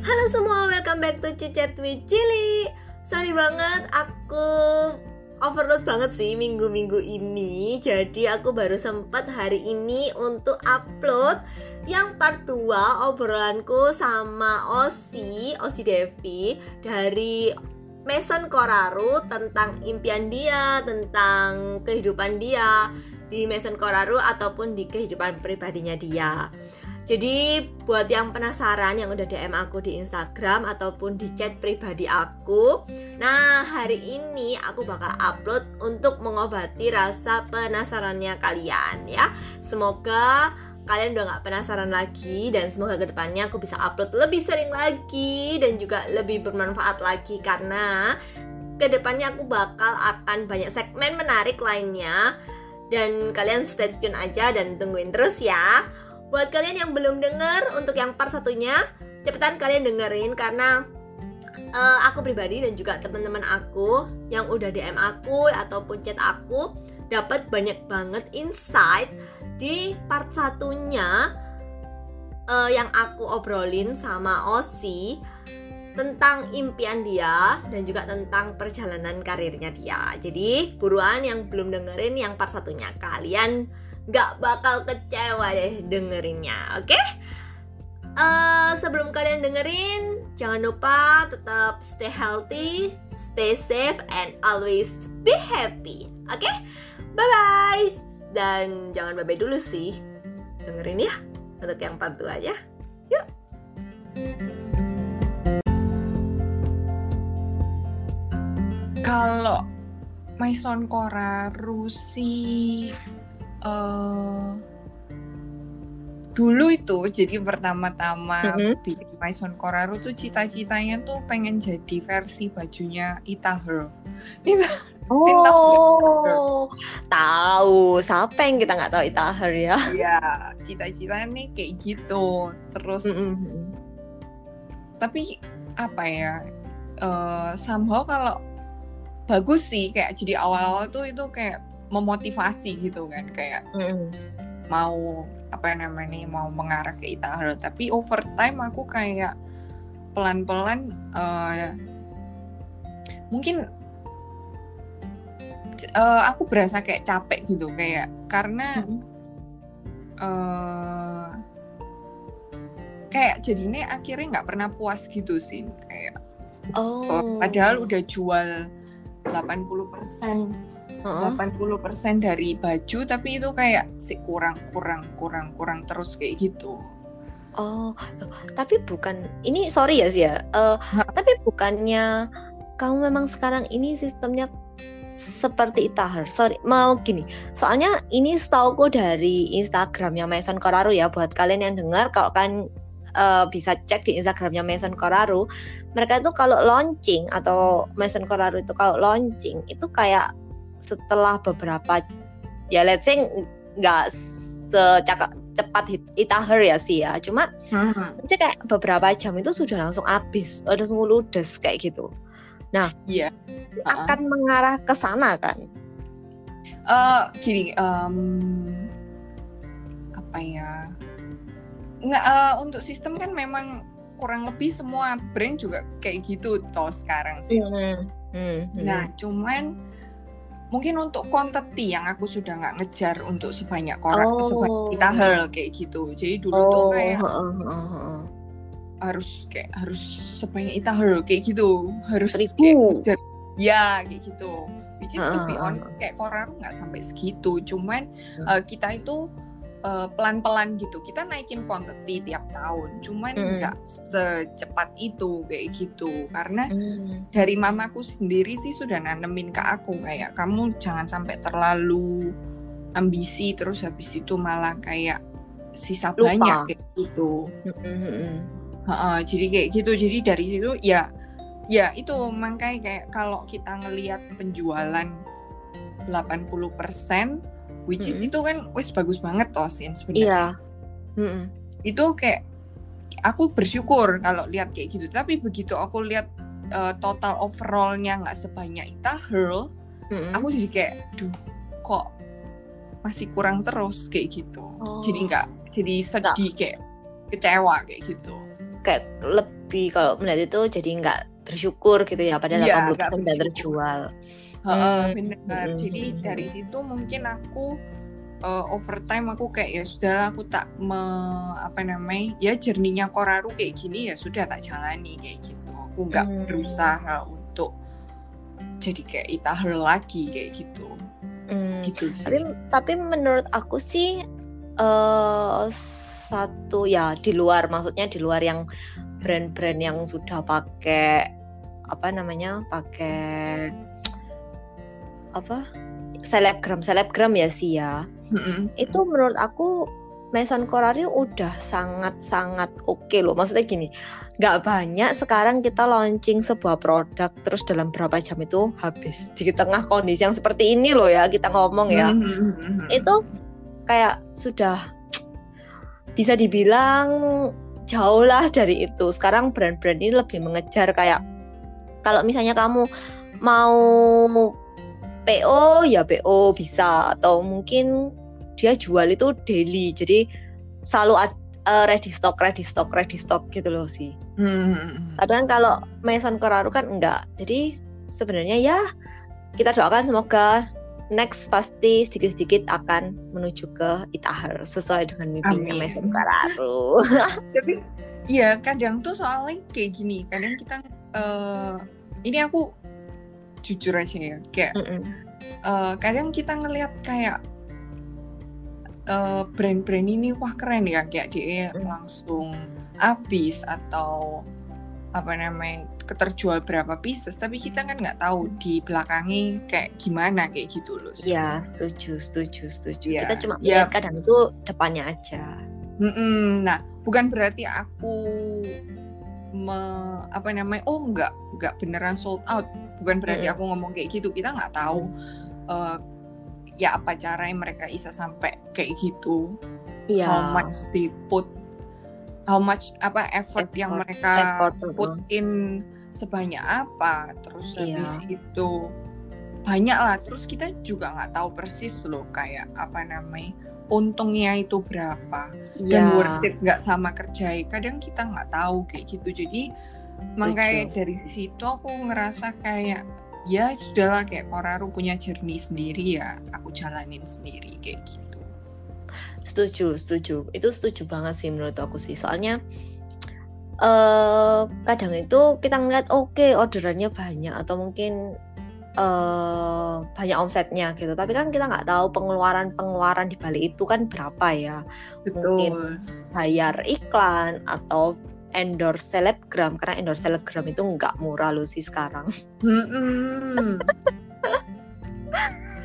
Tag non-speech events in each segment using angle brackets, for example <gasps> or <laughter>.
Halo semua, welcome back to Cicet with Cili Sorry banget, aku overload banget sih minggu-minggu ini Jadi aku baru sempat hari ini untuk upload yang part 2 obrolanku sama Osi, Osi Devi Dari Mason Koraru tentang impian dia, tentang kehidupan dia di Mason Koraru ataupun di kehidupan pribadinya dia. Jadi buat yang penasaran yang udah DM aku di Instagram ataupun di chat pribadi aku Nah hari ini aku bakal upload untuk mengobati rasa penasarannya kalian ya Semoga kalian udah gak penasaran lagi dan semoga ke depannya aku bisa upload lebih sering lagi dan juga lebih bermanfaat lagi karena ke depannya aku bakal akan banyak segmen menarik lainnya dan kalian stay tune aja dan tungguin terus ya. Buat kalian yang belum denger untuk yang part satunya, cepetan kalian dengerin karena uh, aku pribadi dan juga teman-teman aku yang udah DM aku ataupun chat aku dapat banyak banget insight di part satunya uh, yang aku obrolin sama Osi tentang impian dia dan juga tentang perjalanan karirnya dia. Jadi buruan yang belum dengerin yang part satunya kalian gak bakal kecewa deh dengerinnya, oke? Okay? Uh, eh, sebelum kalian dengerin, jangan lupa tetap stay healthy, stay safe, and always be happy, oke? Okay? Bye bye. Dan jangan bye bye dulu sih, dengerin ya untuk yang part 2 aja. Yuk. Kalau Maison Kora Rusi uh, dulu itu jadi pertama-tama mm-hmm. bikin Maison Koraru tuh cita-citanya tuh pengen jadi versi bajunya Ita Her. <laughs> Ita Oh, tahu. Siapa yang kita nggak tahu Ita Her ya? Iya, cita-citanya nih kayak gitu. Terus, mm-hmm. tapi apa ya? Uh, somehow kalau bagus sih kayak jadi awal-awal tuh itu kayak memotivasi gitu kan kayak mm. mau apa namanya mau mengarah ke Itahara tapi over time aku kayak pelan-pelan uh, mungkin uh, aku berasa kayak capek gitu kayak karena mm. uh, kayak jadinya akhirnya nggak pernah puas gitu sih kayak oh. padahal udah jual 80 uh-huh. 80 persen dari baju tapi itu kayak si kurang kurang kurang kurang terus kayak gitu oh tapi bukan ini sorry ya sih ya uh, tapi bukannya kamu memang sekarang ini sistemnya seperti Itahar. Sorry, mau gini. Soalnya ini setauku dari Instagramnya Mason Koraru ya buat kalian yang dengar kalau kan uh, bisa cek di Instagramnya Mason Koraru mereka itu kalau launching atau Mason Koraru itu kalau launching itu kayak setelah beberapa ya let's say nggak secakap cepat itaher ya sih ya cuma hmm. kayak beberapa jam itu sudah langsung habis udah langsung ludes kayak gitu nah iya yeah. uh -uh. akan mengarah ke sana kan uh, gini um, apa ya nggak uh, untuk sistem kan memang kurang lebih semua brand juga kayak gitu toh sekarang sih. Hmm. Hmm. Nah, cuman mungkin untuk quantity yang aku sudah nggak ngejar untuk sebanyak korak oh. sebanyak kita hal kayak gitu. Jadi dulu oh. tuh kayak uh, uh, uh. harus kayak harus sebanyak kita hal kayak gitu, harus Seribu. kayak ngejar ya kayak gitu. Which is uh, to be honest kayak korak nggak sampai segitu. Cuman uh, kita itu uh, pelan-pelan gitu. Kita naikin quantity tiap tahun, cuman nggak mm. secepat itu kayak gitu. Karena mm. dari mamaku sendiri sih sudah nanemin ke aku kayak kamu jangan sampai terlalu ambisi terus habis itu malah kayak sisa Lupa. banyak kayak gitu. Mm-hmm. Uh, jadi kayak gitu. Jadi dari situ ya ya itu makanya kayak kalau kita ngelihat penjualan 80% which is mm -hmm. itu kan wis bagus banget toh sih sebenarnya iya mm -hmm. itu kayak aku bersyukur kalau lihat kayak gitu tapi begitu aku lihat uh, total overallnya nggak sebanyak Ita Hurl mm -hmm. aku jadi kayak duh kok masih kurang terus kayak gitu oh. jadi nggak jadi sedih Nggak. kayak kecewa kayak gitu kayak happy kalau melihat itu jadi nggak bersyukur gitu ya padahal Iya, 80% nggak udah bersyukur. terjual. Hmm, benar. Jadi dari situ mungkin aku uh, overtime aku kayak ya sudah aku tak me, apa namanya ya jerninya Koraru kayak gini ya sudah tak jalani kayak gitu. Aku nggak Hmm. berusaha untuk jadi kayak Itaher lagi kayak gitu. Hmm, Gitu sih. Tapi tapi menurut aku sih eh satu ya di luar maksudnya di luar yang brand-brand yang sudah pakai apa namanya pakai apa selebgram selebgram ya sih ya Mm-mm. itu menurut aku Maison Corario udah sangat-sangat oke loh. Maksudnya gini, nggak banyak sekarang kita launching sebuah produk terus dalam berapa jam itu habis di tengah kondisi yang seperti ini loh ya kita ngomong ya. Itu kayak sudah bisa dibilang jauh lah dari itu. Sekarang brand-brand ini lebih mengejar kayak kalau misalnya kamu mau PO ya PO bisa. Atau mungkin dia jual itu daily. Jadi selalu ad- eh, ready stock ready stock ready stock gitu loh sih. Tapi kan kalau Maison Coraru kan enggak. Jadi sebenarnya ya kita doakan semoga next pasti sedikit-sedikit akan menuju ke Itaher sesuai dengan mimpinya. Maison Coraru <laughs> Tapi iya kadang tuh soalnya kayak gini. Kadang kita eh ini aku jujur aja ya kayak Mm-mm. eh, kadang kita ngelihat kayak eh, brand-brand ini wah keren ya kayak dia Mm. langsung habis atau apa namanya keterjual berapa pieces tapi kita kan nggak tahu di belakangnya kayak gimana kayak gitu loh sih. ya setuju setuju setuju Iya. kita cuma Ya. kadang itu depannya aja Mm-mm. Nah, bukan berarti aku me, apa namanya, oh nggak nggak beneran sold out. Bukan berarti Mm-mm. aku ngomong kayak gitu. Kita nggak tahu eh, ya apa caranya mereka bisa sampai kayak gitu. iya How much they put, how much apa effort, yang Effort- mereka effort, put mm. in sebanyak apa. Terus Iya. habis itu banyak lah. Terus kita juga nggak tahu persis loh kayak apa namanya untungnya itu berapa dan Iya. worth it nggak sama kerja kadang kita nggak tahu kayak gitu jadi makanya dari situ aku ngerasa kayak ya sudahlah kayak Koraru punya journey sendiri ya aku jalanin sendiri kayak gitu Setuju, setuju. Itu setuju banget sih menurut aku sih. Soalnya eh kadang itu kita ngeliat oke orderannya banyak atau mungkin eh banyak omsetnya gitu. Tapi kan kita nggak tahu pengeluaran-pengeluaran di balik itu kan berapa ya. Mungkin. Bayar iklan atau endorse selebgram karena endorse selebgram itu nggak murah loh sih sekarang. Mm-mm.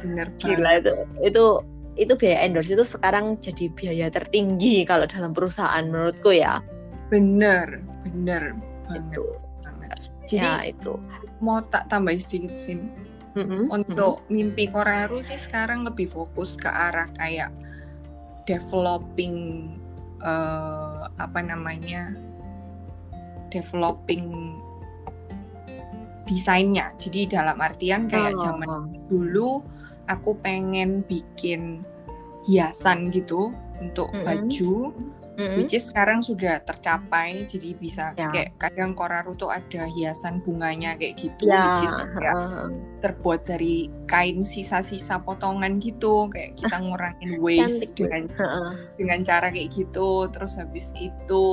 bener <laughs> Gila itu itu itu biaya endorse itu sekarang jadi biaya tertinggi kalau dalam perusahaan menurutku ya. bener bener banget, Itu. banget. jadi ya itu. mau tak tambah sedikit sih Mm-mm, untuk mimpi Koraru sih sekarang lebih fokus ke arah kayak developing eh, apa namanya developing desainnya. Jadi dalam artian kayak Oh, zaman dulu aku pengen bikin hiasan gitu untuk Mm-mm. baju Mm-mm. which is sekarang sudah tercapai. Jadi bisa Ya. kayak kadang Koraru tuh ada hiasan bunganya kayak gitu ya, which is kayak terbuat dari kain sisa-sisa potongan gitu. Kayak kita ngurangin <laughs> waste dengan dengan cara kayak gitu. Terus habis itu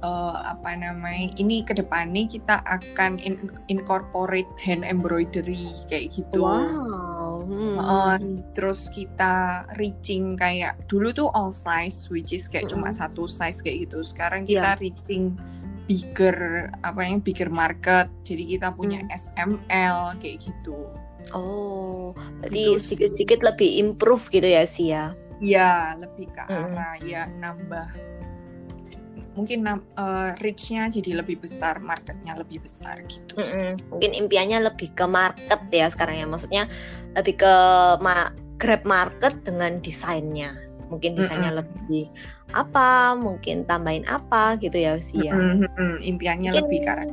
eh, apa namanya ini ke depannya kita akan in- incorporate hand embroidery kayak gitu Wow. hmm. Heeh, terus kita reaching kayak dulu tuh all size which is kayak cuma Mm-mm. satu size kayak gitu sekarang kita reaching bigger apa yang bigger market jadi kita punya Hmm. SML kayak gitu Oh, Gitu berarti sih. sedikit-sedikit lebih improve gitu ya sih ya. ya lebih ke arah ya nambah mungkin eh, reach-nya jadi lebih besar marketnya lebih besar gitu sih. Mm-mm. Mungkin impiannya lebih ke market ya sekarang ya. Maksudnya lebih ke ma- grab market dengan desainnya. Mungkin desainnya Mm-mm. lebih apa, mungkin tambahin apa gitu ya sih ya. Mm-mm, mm-mm. impiannya Mungkin- lebih arah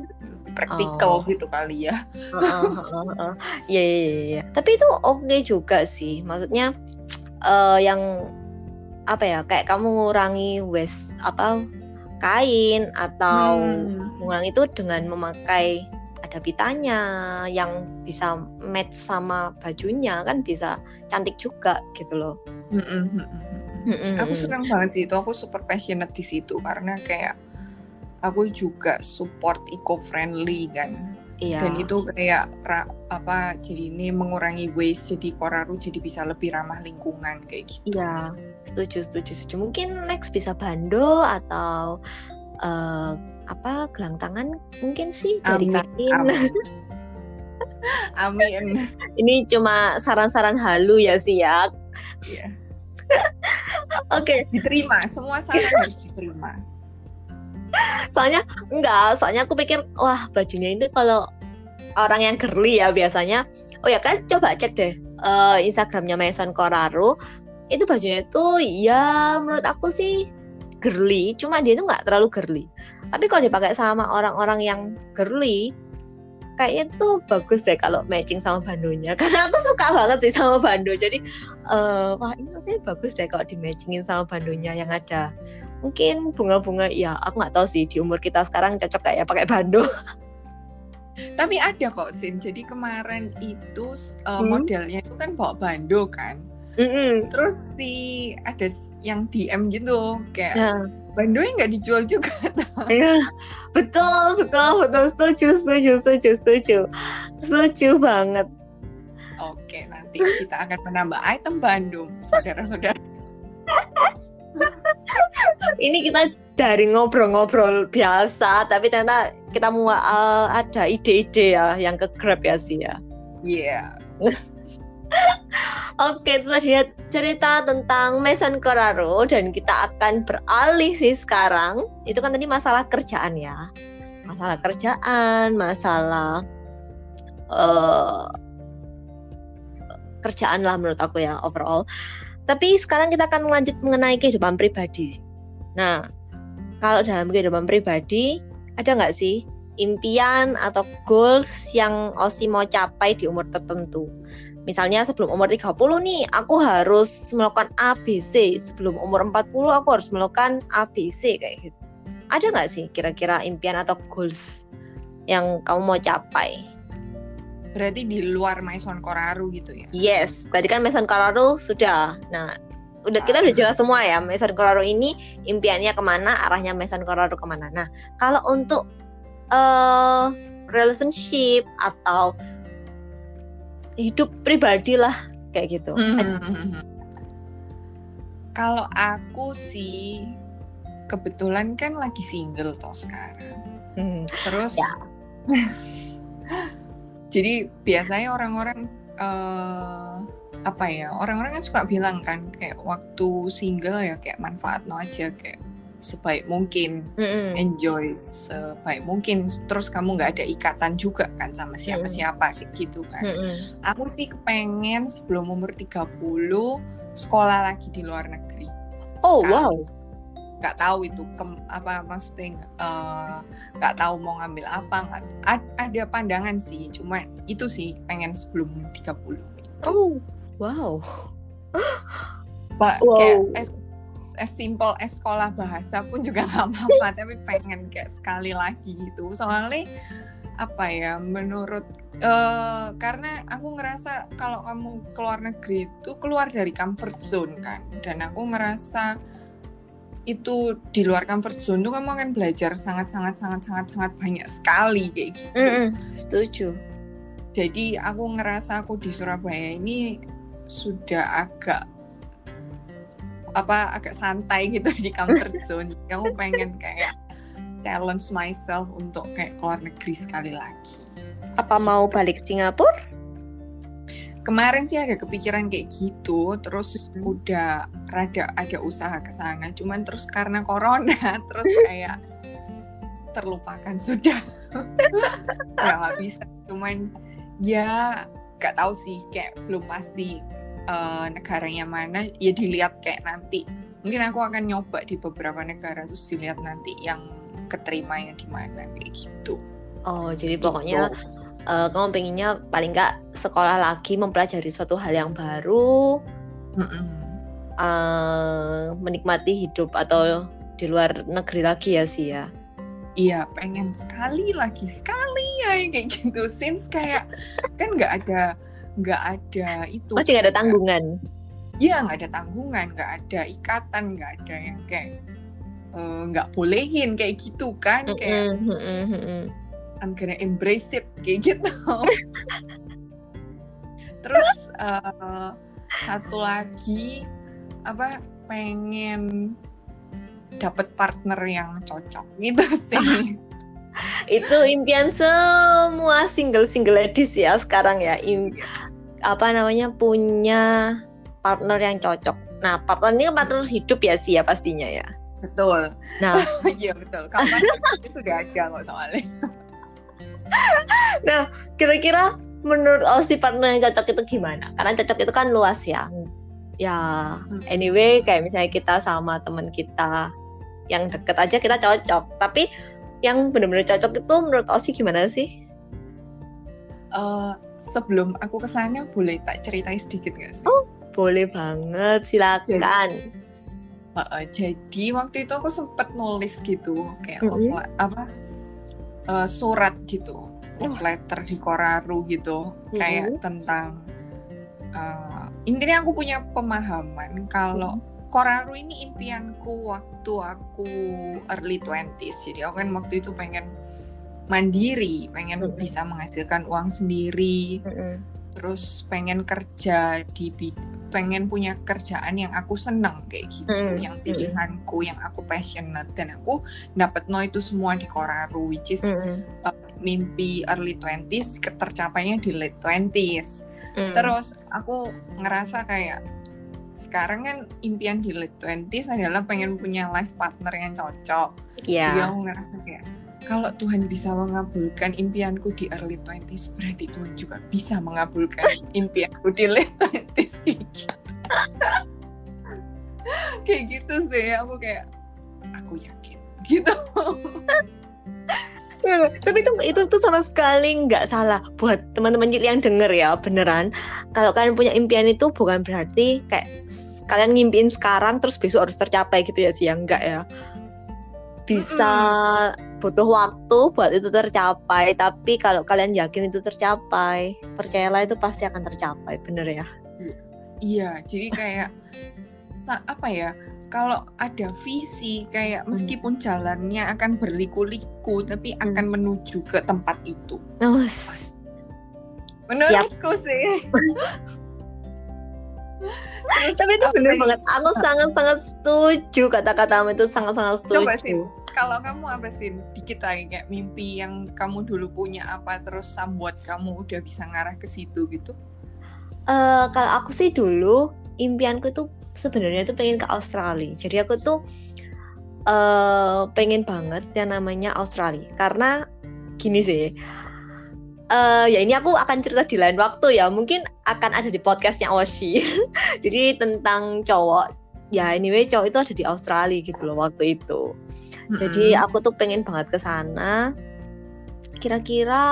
praktikal Oh. gitu kali ya Heeh, heeh, heeh. Iya, iya, iya, iya. Tapi itu oke juga sih. Maksudnya eh, yang apa ya? Kayak kamu ngurangi waste apa kain atau Hmm. mengurangi itu dengan memakai ada pitanya yang bisa match sama bajunya kan bisa cantik juga gitu loh. Mm, mm, mm. Aku senang banget sih itu. Aku super passionate di situ karena kayak aku juga support eco-friendly kan. Iya. Dan itu kayak ra- apa jadi ini mengurangi waste jadi Koraru jadi bisa lebih ramah lingkungan kayak gitu. Iya, setuju, setuju, setuju. Mungkin next bisa bando atau eh, apa gelang tangan mungkin sih dari Amin, kain. Amin. <laughs> Amin. Ini cuma saran-saran halu ya sih ya. Iya. <laughs> Oke, Diterima, semua saran harus diterima. soalnya enggak, soalnya aku pikir wah bajunya itu kalau orang yang girly ya biasanya. Oh ya kan coba cek deh eh, Instagramnya Mason Koraru. Itu bajunya itu ya menurut aku sih girly, cuma dia itu nggak terlalu girly. Tapi kalau dipakai sama orang-orang yang girly, kayaknya tuh bagus deh kalau matching sama bandonya. <laughs> Karena aku suka banget sih sama bando. Jadi eh, wah ini rasanya bagus deh kalau di matchingin sama bandonya yang ada. Mungkin bunga-bunga ya aku nggak tahu sih di umur kita sekarang cocok kayak pakai bando. <laughs> Tapi ada kok Sin. Jadi kemarin itu uh, Hmm. modelnya itu kan bawa bando kan. Mm-mm. Terus si ada yang DM gitu kayak Nah, bandonya nggak dijual juga. <laughs> ya, betul, betul, betul, setuju, setuju, setuju, setuju, setuju banget. Oke, nanti kita akan menambah item Bandung, saudara-saudara. <laughs> Ini kita dari ngobrol-ngobrol biasa, tapi ternyata kita mau uh, ada ide-ide ya yang ke grab ya sih ya. Iya. <laughs> Oke, itu tadi cerita tentang Mason Koraro dan kita akan beralih sih sekarang. Itu kan tadi masalah kerjaan ya. Masalah kerjaan, masalah eh kerjaan lah menurut aku ya overall. Tapi sekarang kita akan lanjut mengenai kehidupan pribadi. Nah, kalau dalam kehidupan pribadi ada nggak sih impian atau goals yang Osi mau capai di umur tertentu? Misalnya sebelum umur 30 nih aku harus melakukan ABC, sebelum umur 40 aku harus melakukan ABC kayak gitu. Ada nggak sih kira-kira impian atau goals yang kamu mau capai? Berarti di luar Maison Koraru gitu ya. Yes, tadi kan Mason Kororo sudah. Nah, udah kita udah jelas semua ya Mason Kororo ini impiannya ke mana, arahnya Mason Kororo ke mana. Nah, kalau untuk eh relationship atau hidup pribadi lah kayak gitu. Hmm. Kalau aku sih kebetulan kan lagi single toh sekarang. Hmm. Terus Ya. <laughs> jadi biasanya orang-orang eh, apa ya orang-orang kan suka bilang kan kayak waktu single ya kayak manfaat no aja kayak sebaik mungkin Mm-mm. enjoy sebaik mungkin terus kamu nggak ada ikatan juga kan sama siapa-siapa kayak gitu kan Mm-mm. aku sih kepengen sebelum umur 30 sekolah lagi di luar negeri Oh Sekali. wow. nggak tahu itu kem- apa maksudnya nggak tahu mau ngambil apa nggak a- ada pandangan sih cuma itu sih pengen sebelum 30 Oh wow. <gasps> Ba- Wow. kayak as, simple as sekolah bahasa pun juga <laughs> nggak apa-apa tapi pengen kayak sekali lagi gitu soalnya apa ya menurut eh karena aku ngerasa kalau kamu keluar negeri itu keluar dari comfort zone kan dan aku ngerasa itu di luar comfort zone tuh kamu akan belajar sangat sangat sangat sangat sangat banyak sekali kayak gitu Mm-mm. Setuju. jadi aku ngerasa aku di Surabaya ini sudah agak apa agak santai gitu di comfort zone. Aku pengen kayak challenge myself untuk kayak keluar negeri sekali lagi. Apa mau balik Singapura? Kemarin sih ada kepikiran kayak gitu, terus Mhm. udah rada ada usaha ke sana. Cuman terus karena corona, <laughs> terus kayak terlupakan sudah. ya <laughs> nggak bisa. Cuman ya nggak tahu sih, kayak belum pasti eh, negaranya mana. Ya dilihat kayak nanti. Mungkin aku akan nyoba di beberapa negara terus dilihat nanti yang keterima yang di mana kayak gitu. Oh, jadi pokoknya eh, kamu pengennya paling nggak sekolah lagi mempelajari suatu hal yang baru, Mm-mm. eh, menikmati hidup atau di luar negeri lagi ya sih ya. iya pengen sekali lagi sekali ya kayak gitu since kayak kan nggak ada nggak ada itu Masih nggak ada tanggungan. Iya nggak ada tanggungan nggak ada ikatan nggak ada yang kayak eh, nggak bolehin kayak gitu kan kayak Mm-mm, mm-mm, mm-mm. I'm gonna embrace it kayak gitu. <laughs> Terus eh, satu lagi apa pengen dapat partner yang cocok gitu sih. <laughs> Itu impian semua single-single ladies ya sekarang ya. Im- apa namanya punya partner yang cocok. Nah, partner ini kan partner hidup ya sih ya pastinya ya. betul. Nah, <laughs> Iya betul. Kapan <laughs> itu udah ada kok soalnya. kira-kira menurut Osi partner yang cocok itu gimana? Karena cocok itu kan luas ya. Ya, anyway kayak misalnya kita sama teman kita yang deket aja kita cocok. Tapi yang benar-benar cocok itu menurut Osi gimana sih? Eh, sebelum aku ke sana boleh tak ceritain sedikit gak sih? Boleh banget, silakan. Heeh, jadi waktu itu aku sempet nulis gitu kayak love le- apa eh, surat gitu love letter di Koraru gitu kayak tentang eh, intinya aku punya pemahaman kalau Koraru ini impianku waktu aku early 20s jadi aku kan waktu itu pengen mandiri pengen Mm-mm. bisa menghasilkan uang sendiri Mm-mm. terus pengen kerja di pengen punya kerjaan yang aku seneng kayak gitu Mm, yang mm. pilihanku yang aku passionate dan aku dapat no itu semua di Koraru which is Mm-mm. uh, mimpi early 20s ke- tercapainya di late 20s Mm. terus aku ngerasa kayak sekarang kan impian di late 20s adalah pengen punya life partner yang cocok jadi ya. aku ngerasa kayak kalau Tuhan bisa mengabulkan impianku di early 20s, berarti Tuhan juga bisa mengabulkan <laughs> impianku di late 20s kayak gitu. <laughs> kayak gitu sih, aku kayak aku yakin gitu. <laughs> Tapi itu itu tuh sama sekali nggak salah buat teman-teman yang denger ya beneran. Kalau kalian punya impian itu bukan berarti kayak kalian ngimpiin sekarang terus besok harus tercapai gitu ya sih ya enggak ya. Bisa butuh waktu buat itu tercapai, tapi kalau kalian yakin itu tercapai, percayalah itu pasti akan tercapai, bener ya. Iya, jadi kayak tak apa ya? Kalau ada visi kayak meskipun jalannya akan berliku-liku, tapi akan menuju ke tempat itu. Nus. Menurutku sih. <laughs> Tapi itu bener lagi? banget. Aku sangat-sangat setuju kata-katamu itu sangat-sangat Coba sih, setuju. kalau kamu apa sih dikit aja kayak mimpi yang kamu dulu punya apa terus membuat kamu udah bisa ngarah ke situ gitu? Eh, kalau aku sih dulu impianku tuh sebenarnya tuh pengen ke Australia. Jadi aku tuh eh pengen banget yang namanya Australia karena gini sih. Eh ya ini aku akan cerita di lain waktu ya. Mungkin akan ada di podcastnya Oshi. <laughs> Jadi tentang cowok. Ya anyway cowok itu ada di Australia gitu loh waktu itu. Jadi Mm-mm. aku tuh pengen banget ke sana. Kira-kira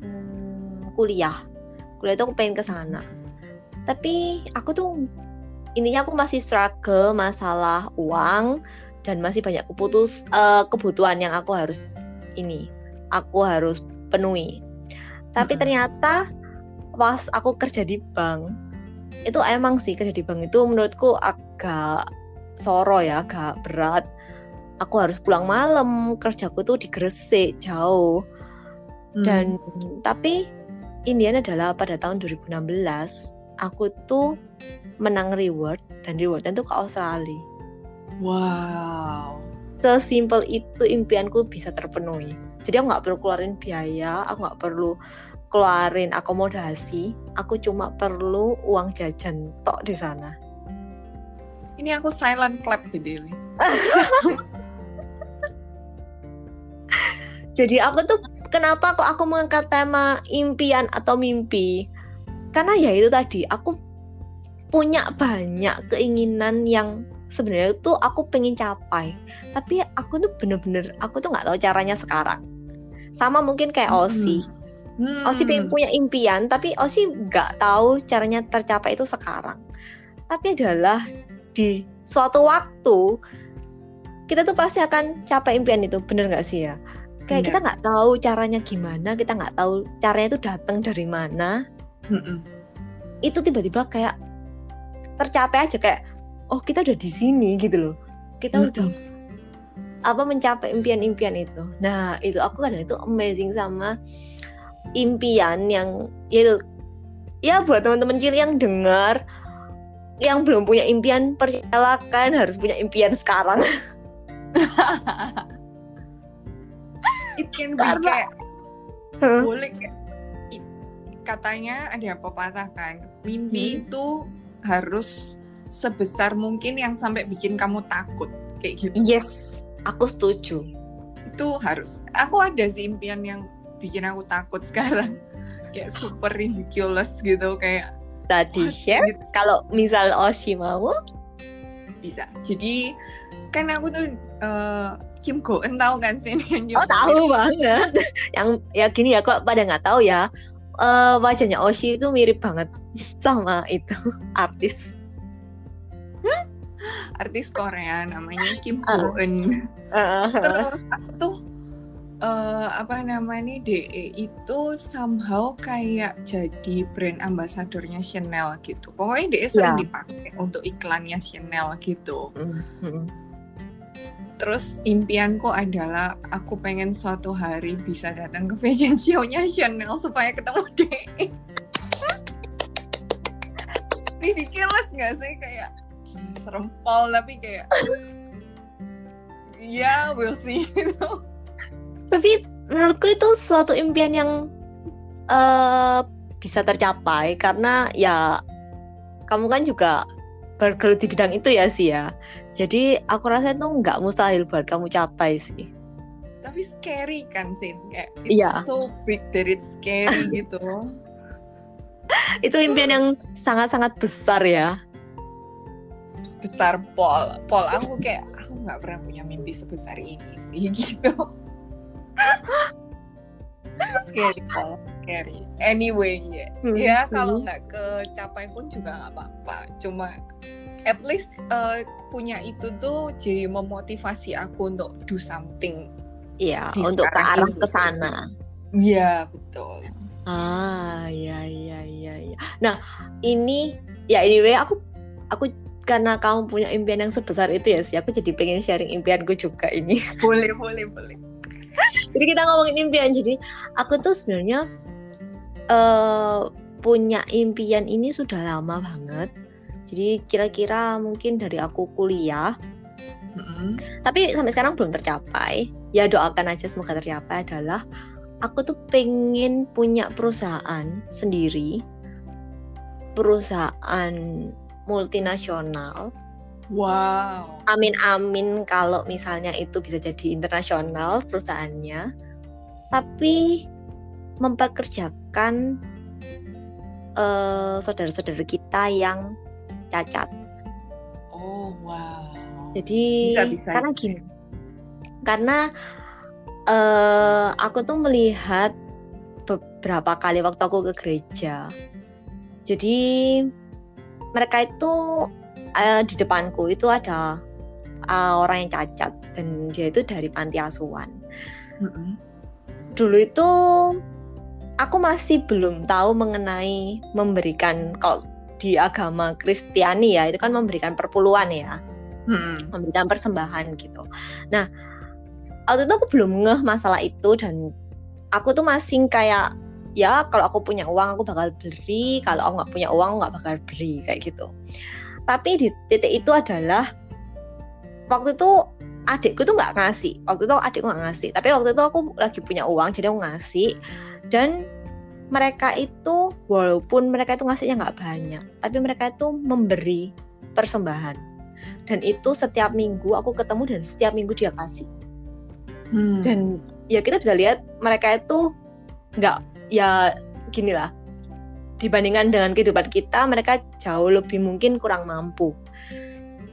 hmm, kuliah. Kuliah itu aku pengen ke sana. Tapi aku tuh intinya aku masih struggle masalah uang dan masih banyak keputus eh, kebutuhan yang aku harus ini aku harus penuhi. Tapi ternyata pas aku kerja di bank itu emang sih kerja di bank itu menurutku agak soro ya, agak berat aku harus pulang malam kerjaku tuh di Gresik jauh Hmm. dan tapi Indian adalah pada tahun 2016 aku tuh menang reward dan rewardnya tuh ke Australia wow. sesimpel itu impianku bisa terpenuhi jadi aku nggak perlu keluarin biaya aku nggak perlu keluarin akomodasi aku cuma perlu uang jajan tok di sana Ini aku silent clap gitu. Dewi. <laughs> Jadi aku tuh kenapa kok aku mengangkat tema impian atau mimpi? Karena ya itu tadi aku punya banyak keinginan yang sebenarnya tuh aku pengen capai. Tapi aku tuh bener-bener aku tuh nggak tahu caranya sekarang. Sama mungkin kayak Osi. Hmm. Osi pengen punya impian, tapi Osi nggak tahu caranya tercapai itu sekarang. Tapi adalah di suatu waktu kita tuh pasti akan capai impian itu bener nggak sih ya kayak Bener. kita nggak tahu caranya gimana kita nggak tahu caranya itu datang dari mana Mm-mm. itu tiba-tiba kayak tercapai aja kayak oh kita udah di sini gitu loh kita Mm-mm. udah apa mencapai impian-impian itu nah itu aku kadang itu amazing sama impian yang ya itu ya buat teman-teman cil yang dengar yang belum punya impian percayakan harus punya impian sekarang <laughs> It can be Karena- kayak boleh kayak katanya ada pepatah kan mimpi Hmm. itu harus sebesar mungkin yang sampai bikin kamu takut kayak gitu. Yes aku setuju. Itu harus. Aku ada sih impian yang bikin aku takut <laughs> sekarang. Kayak super ridiculous gitu kayak tadi share? Gitu. kalau misal Oshi mau? Bisa. Jadi kan aku tuh eh, Kim Go Eun tahu kan sih yang oh tahu banget. <laughs> Yang ya gini ya kalau pada nggak tahu ya eh, wajahnya Oshi itu mirip banget <laughs> sama itu artis artis Korea namanya Kim Ah. Go Eun Heeh. terus aku tuh eh, apa namanya DE itu somehow kayak jadi brand ambassadornya Chanel gitu pokoknya DE sering Ya. dipakai untuk iklannya Chanel gitu Mm, mm. terus impianku adalah aku pengen suatu hari bisa datang ke fashion show-nya Chanel supaya ketemu DE ridiculous <laughs> nggak sih kayak serem. Pol tapi kayak ya we'll see. Gitu tapi menurutku itu suatu impian yang eh bisa tercapai karena ya kamu kan juga bergelut di bidang itu ya sih ya jadi aku rasa itu nggak mustahil buat kamu capai sih. Tapi scary kan sih kayak it's Iya. so big that it's scary <laughs> gitu. Itu impian yang sangat-sangat besar ya besar pol pol aku kayak aku nggak pernah punya mimpi sebesar ini sih <laughs> gitu scary pol scary anyway ya Hmm, ya hmm. kalau nggak kecapai pun juga nggak apa-apa cuma at least eh, punya itu tuh jadi memotivasi aku untuk do something Iya, untuk ke arah ke sana. iya betul Ah, iya iya iya iya. Nah, ini ya anyway aku aku karena kamu punya impian yang sebesar itu ya sih, aku jadi pengen sharing impianku juga ini. <laughs> boleh boleh boleh jadi kita ngomongin impian. Jadi aku tuh sebenarnya eh punya impian ini sudah lama banget. Jadi kira-kira mungkin dari aku kuliah, Mm-mm. tapi sampai sekarang belum tercapai. Ya doakan aja semoga tercapai adalah aku tuh pengen punya perusahaan sendiri, perusahaan multinasional. wow Amin amin kalau misalnya itu bisa jadi internasional perusahaannya, tapi mempekerjakan eh, saudara-saudara kita yang cacat. oh wow Jadi Bisa, bisa, karena gini, karena eh aku tuh melihat beberapa kali waktu aku ke gereja. Jadi mereka itu eh, di depanku itu ada eh, orang yang cacat dan dia itu dari panti asuhan. Mm-mm. Dulu itu aku masih belum tahu mengenai memberikan kalau di agama Kristiani ya itu kan memberikan perpuluhan ya Mm-mm. memberikan persembahan gitu. Nah, waktu itu aku belum ngeh masalah itu dan aku tuh masih kayak ya kalau aku punya uang aku bakal beli, kalau aku nggak punya uang aku nggak bakal beli kayak gitu. Tapi di titik itu adalah waktu itu adikku tuh nggak ngasih. Waktu itu adikku nggak ngasih. Tapi waktu itu aku lagi punya uang jadi aku ngasih dan mereka itu walaupun mereka itu ngasihnya nggak banyak, tapi mereka itu memberi persembahan dan itu setiap minggu aku ketemu dan setiap minggu dia kasih Hmm. dan ya kita bisa lihat mereka itu nggak ya gini lah. Dibandingkan dengan kehidupan kita mereka jauh lebih mungkin kurang mampu.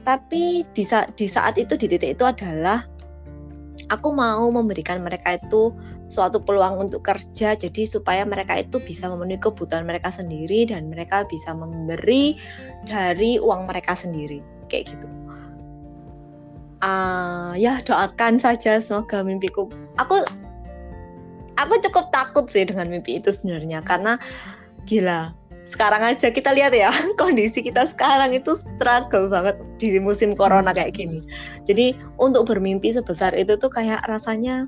Tapi di saat di saat itu di titik itu adalah aku mau memberikan mereka itu suatu peluang untuk kerja jadi supaya mereka itu bisa memenuhi kebutuhan mereka sendiri dan mereka bisa memberi dari uang mereka sendiri. Kayak gitu. Uh, ya doakan saja semoga mimpiku. Aku aku cukup takut sih dengan mimpi itu sebenarnya karena gila sekarang aja kita lihat ya <laughs> kondisi kita sekarang itu struggle banget di musim corona kayak gini. Jadi untuk bermimpi sebesar itu tuh kayak rasanya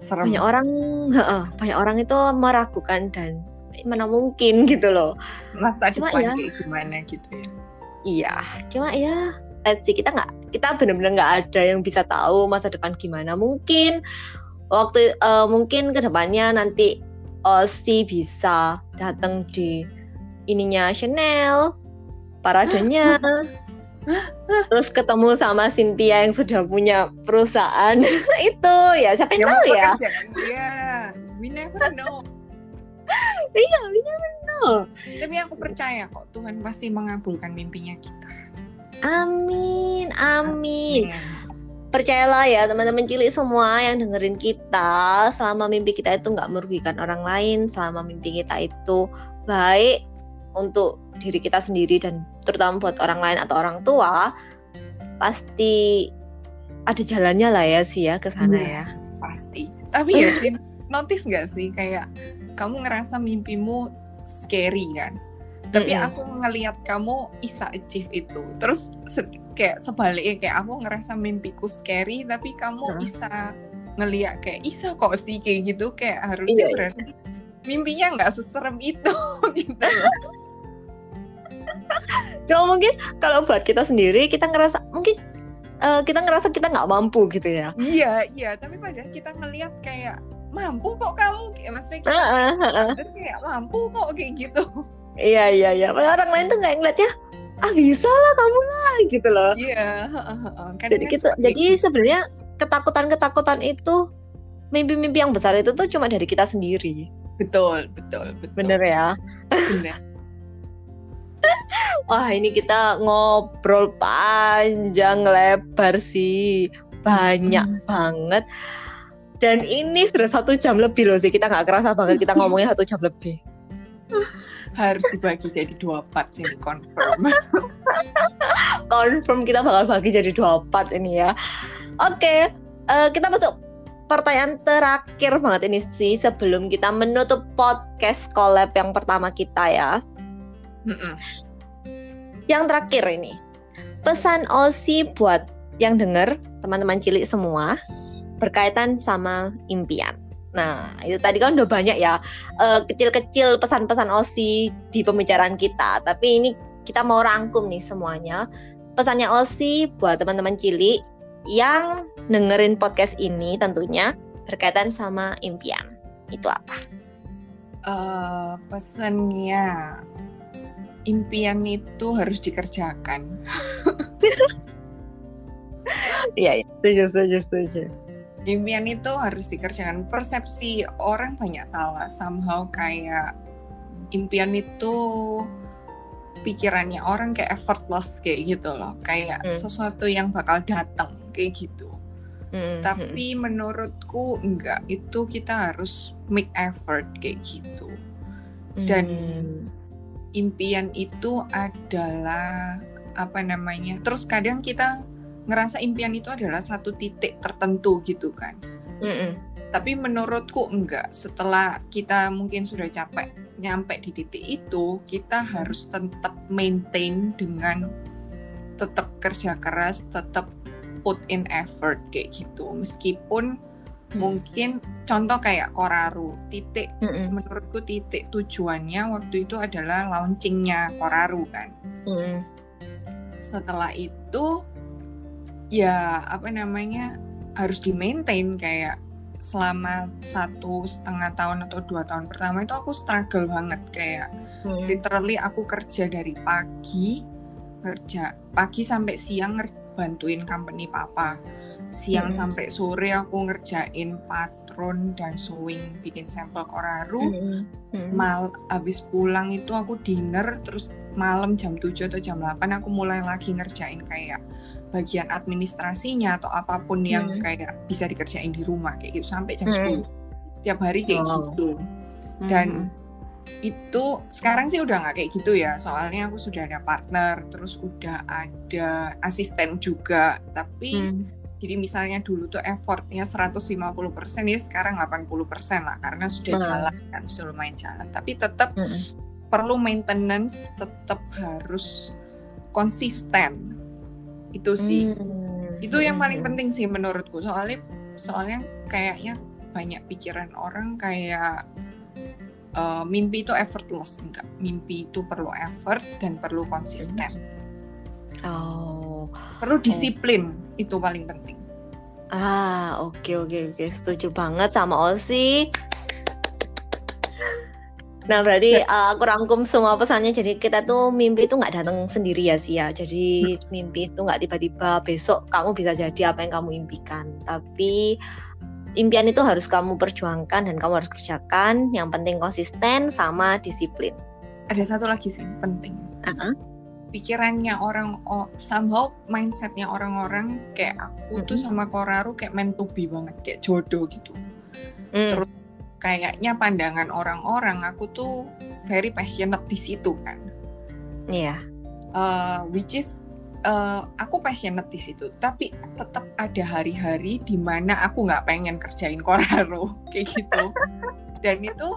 Serem. banyak orang uh, banyak orang itu meragukan dan mana mungkin gitu loh. Masa cuma ya. gimana gitu ya? Iya cuma ya let's see kita nggak kita benar-benar nggak ada yang bisa tahu masa depan gimana. Mungkin waktu uh, mungkin ke depannya nanti Osi bisa datang di ininya Chanel paradenya. <laughs> Terus ketemu sama Cynthia yang sudah punya perusahaan. <laughs> Itu ya siapa yang, tahu ya? iya we never <laughs> know. Iya we never know. Tapi aku percaya kok Tuhan pasti mengabulkan mimpinya kita. Amin, amin. Percayalah ya teman-teman cilik semua yang dengerin kita selama mimpi kita itu nggak merugikan orang lain, selama mimpi kita itu baik untuk diri kita sendiri dan terutama buat orang lain atau orang tua, pasti ada jalannya lah ya sih ya ke sana ya, ya. Pasti. Tapi ya sih, <laughs> notice nggak sih kayak kamu ngerasa mimpimu scary kan? tapi mm -hmm. aku ngelihat kamu bisa achieve itu terus kayak sebaliknya kayak aku ngerasa mimpiku scary tapi kamu huh? bisa ngelihat kayak isa kok sih kayak gitu kayak harusnya iya, berarti mimpinya nggak seserem itu <laughs> gitu Cuma mungkin kalau buat kita sendiri kita ngerasa mungkin uh, kita ngerasa kita nggak mampu gitu ya. Iya iya tapi padahal kita ngelihat kayak mampu kok kamu kayak maksudnya kita uh, uh, uh. kayak mampu kok kayak gitu. Iya iya iya. Orang lain tuh nggak ngeliatnya ah bisa lah kamu lah gitu loh. Iya. Kan jadi kita jadi sebenarnya ketakutan-ketakutan itu mimpi-mimpi yang besar itu tuh cuma dari kita sendiri. Betul betul betul. Bener ya. Bener. <laughs> Wah ini kita ngobrol panjang lebar sih banyak hmm. banget dan ini sudah satu jam lebih loh sih kita nggak kerasa banget kita ngomongnya satu jam lebih <laughs> harus dibagi jadi dua part sih confirm. <laughs> Confirm kita bakal bagi jadi dua part ini ya. Oke okay, uh, eh, kita masuk pertanyaan terakhir banget ini sih sebelum kita menutup podcast collab yang pertama kita ya. Mm -mm. yang terakhir ini pesan Osi buat yang denger teman-teman cilik semua berkaitan sama impian Nah, itu tadi kan udah banyak ya uh, kecil-kecil pesan-pesan Osi di pembicaraan kita. Tapi ini kita mau rangkum nih semuanya. Pesannya Osi buat teman-teman cilik yang dengerin podcast ini tentunya berkaitan sama impian. Itu apa? Uh, pesannya impian itu harus dikerjakan. <laughs> Iya, iya, setuju, setuju, setuju impian itu harus dikerjakan. Persepsi orang banyak salah. Somehow kayak impian itu pikirannya orang kayak effortless kayak gitu loh. Kayak hmm. sesuatu yang bakal datang kayak gitu. Hmm. tapi menurutku enggak. Itu kita harus make effort kayak gitu. Dan hmm. impian itu adalah apa namanya? Terus kadang kita ngerasa impian itu adalah satu titik tertentu gitu kan. Mm -mm. Tapi menurutku enggak. Setelah kita mungkin sudah capek nyampe di titik itu, kita harus tetap maintain dengan tetap kerja keras, tetap put in effort kayak gitu. Meskipun mm. mungkin contoh kayak Koraru, titik mm -mm. menurutku titik tujuannya waktu itu adalah launchingnya Koraru kan. Mm. Setelah itu ya apa namanya harus di maintain kayak selama satu setengah tahun atau dua tahun pertama itu aku struggle banget kayak hmm. literally aku kerja dari pagi kerja pagi sampai siang bantuin company papa siang hmm. sampai sore aku ngerjain patron dan sewing bikin sampel koraru hmm. Hmm. mal abis pulang itu aku dinner terus malam jam 7 atau jam 8 aku mulai lagi ngerjain kayak bagian administrasinya atau apa pun yang hmm. kayak bisa dikerjain di rumah kayak gitu sampai jam hmm. 10 tiap hari kayak oh. gitu dan hmm. itu sekarang sih udah nggak kayak gitu ya soalnya aku sudah ada partner terus udah ada asisten juga tapi Hmm. jadi misalnya dulu tuh effortnya 150% ya sekarang 80% lah karena sudah Hmm. jalan kan sudah lumayan jalan tapi tetap Mm-mm. perlu maintenance tetap harus konsisten itu sih Hmm. itu yang paling Hmm. penting sih menurutku soalnya soalnya kayaknya banyak pikiran orang kayak eh, mimpi itu effortless enggak mimpi itu perlu effort dan perlu konsisten Oh. perlu disiplin itu paling penting Ah, oke oke oke, setuju banget sama Osi. Nah, berarti uh, aku rangkum semua pesannya. Jadi kita tuh mimpi itu nggak datang sendiri ya sih ya. Jadi mimpi itu nggak tiba-tiba besok kamu bisa jadi apa yang kamu impikan. Tapi impian itu harus kamu perjuangkan dan kamu harus kerjakan. Yang penting konsisten sama disiplin. ada satu lagi sih penting Uh-uh. pikirannya orang oh, somehow mindsetnya orang-orang kayak aku tuh Mm-mm. sama Koraru kayak meant to be banget kayak jodoh gitu Hmm. Terus kayaknya pandangan orang-orang aku tuh very passionate di situ kan Iya. Uh, which is uh, aku passionate di situ tapi tetap ada hari-hari di mana aku nggak pengen kerjain Koraro <laughs> kayak gitu dan itu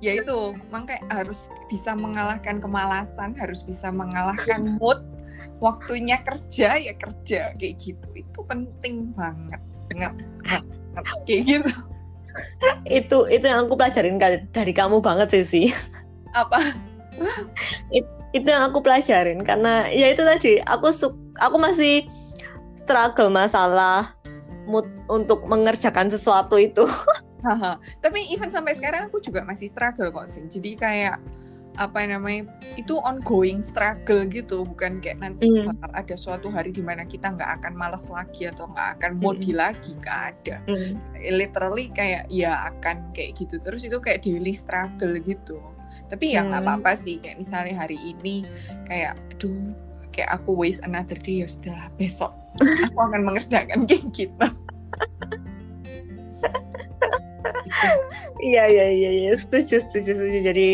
ya itu makanya harus bisa mengalahkan kemalasan harus bisa mengalahkan <laughs> mood waktunya kerja ya kerja kayak gitu itu penting banget banget. kayak gitu Itu itu yang aku pelajarin dari kamu banget sih sih. apa itu yang aku pelajarin karena ya itu tadi aku suk aku masih struggle masalah mood untuk mengerjakan sesuatu itu. <laughs> Tapi even sampai sekarang aku juga masih struggle kok sih. Jadi kayak apa namanya itu ongoing struggle gitu, bukan kayak nanti bakal ada suatu hari di mana kita nggak akan malas lagi atau nggak akan moody lagi, nggak ada. Literally kayak ya akan kayak gitu terus itu kayak daily struggle gitu. Tapi ya nggak Hmm. apa-apa sih kayak misalnya hari ini kayak aduh kayak aku waste another day ya sudah besok aku akan mengerjakan kayak gitu. <laughs> iya iya iya iya setuju setuju setuju jadi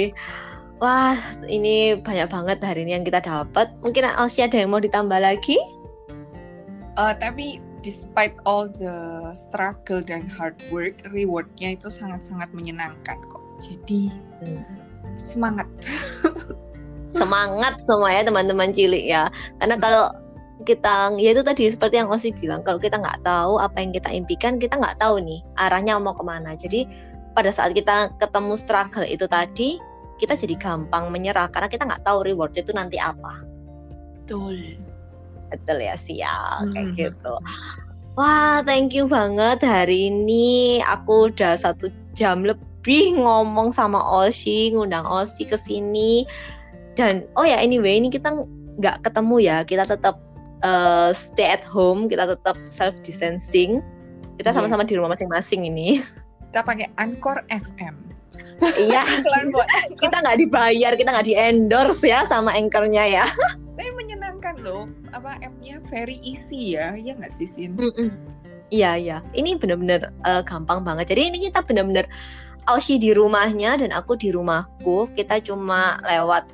wah ini banyak banget hari ini yang kita dapat mungkin Alsi ada yang mau ditambah lagi Uh, tapi despite all the struggle dan hard work, rewardnya itu sangat-sangat menyenangkan kok. Jadi Hmm. semangat. <laughs> semangat semua ya teman-teman cilik ya karena kalau kita ya itu tadi seperti yang Osi bilang kalau kita nggak tahu apa yang kita impikan kita nggak tahu nih arahnya mau ke mana jadi pada saat kita ketemu struggle itu tadi kita jadi gampang menyerah karena kita nggak tahu rewardnya itu nanti apa. Betul. betul ya sih ya kayak gitu. Wah thank you banget hari ini. Aku udah satu jam lebih ngomong sama Osi ngundang Osi ke sini. Dan oh ya anyway ini kita nggak ketemu ya. Kita tetap uh, stay at home. Kita tetap self distancing kita Iya. sama-sama di rumah masing-masing ini. <laughs> Kita pakai Anchor FM. Iya <laughs> kita nggak dibayar kita nggak di endorse ya sama anchornya ya <laughs> Tapi menyenangkan loh. Apa app-nya very easy ya? Ya nggak sih Sin? Iya iya, ini bener-bener uh, gampang banget. Jadi ini kita bener-bener Ausi di rumahnya dan aku di rumahku. Kita cuma lewat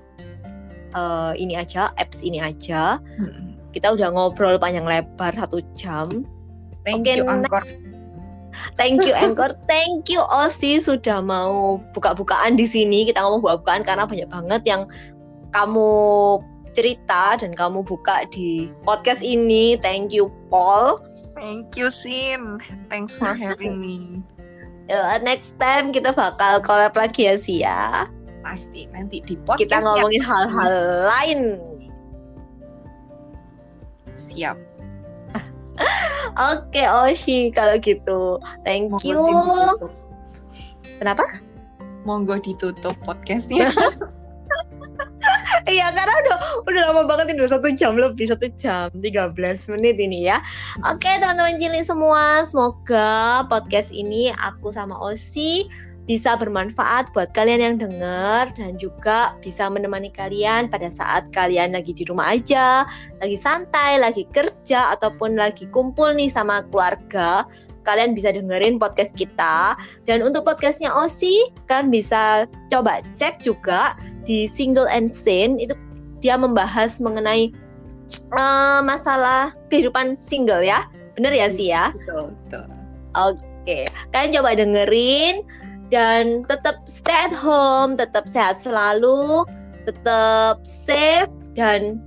uh, ini aja, apps ini aja. Mm-mm. Kita udah ngobrol panjang lebar satu jam. Thank Oke, you Anchor. Thank you Anchor, <laughs> thank you Osi sudah mau buka-bukaan di sini. Kita ngomong buka-bukaan karena banyak banget yang kamu cerita dan kamu buka di podcast ini. Thank you Paul. Thank you Sin. Thanks for having me. Uh, <laughs> next time kita bakal collab lagi ya sih ya. Pasti nanti di podcast Kita ngomongin hal-hal lain. siap. <laughs> Oke Oshi kalau gitu. Thank Monggo you. Ditutup. Kenapa? Monggo ditutup podcastnya. <laughs> Iya karena udah udah lama banget ini udah satu jam lebih satu jam 13 menit ini ya. Oke teman-teman cilik semua, semoga podcast ini aku sama Osi bisa bermanfaat buat kalian yang dengar dan juga bisa menemani kalian pada saat kalian lagi di rumah aja, lagi santai, lagi kerja ataupun lagi kumpul nih sama keluarga. kalian bisa dengerin podcast kita. Dan untuk podcastnya Osi, kalian bisa coba cek juga di Single and Sane itu dia membahas mengenai uh, masalah kehidupan single ya. Bener ya sih ya? Betul, betul. Oke, kalian coba dengerin dan tetap stay at home, tetap sehat selalu, tetap safe dan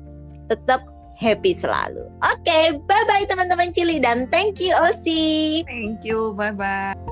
tetap happy selalu. Oke, bye bye teman-teman Cili dan thank you Osi. Thank you, bye bye.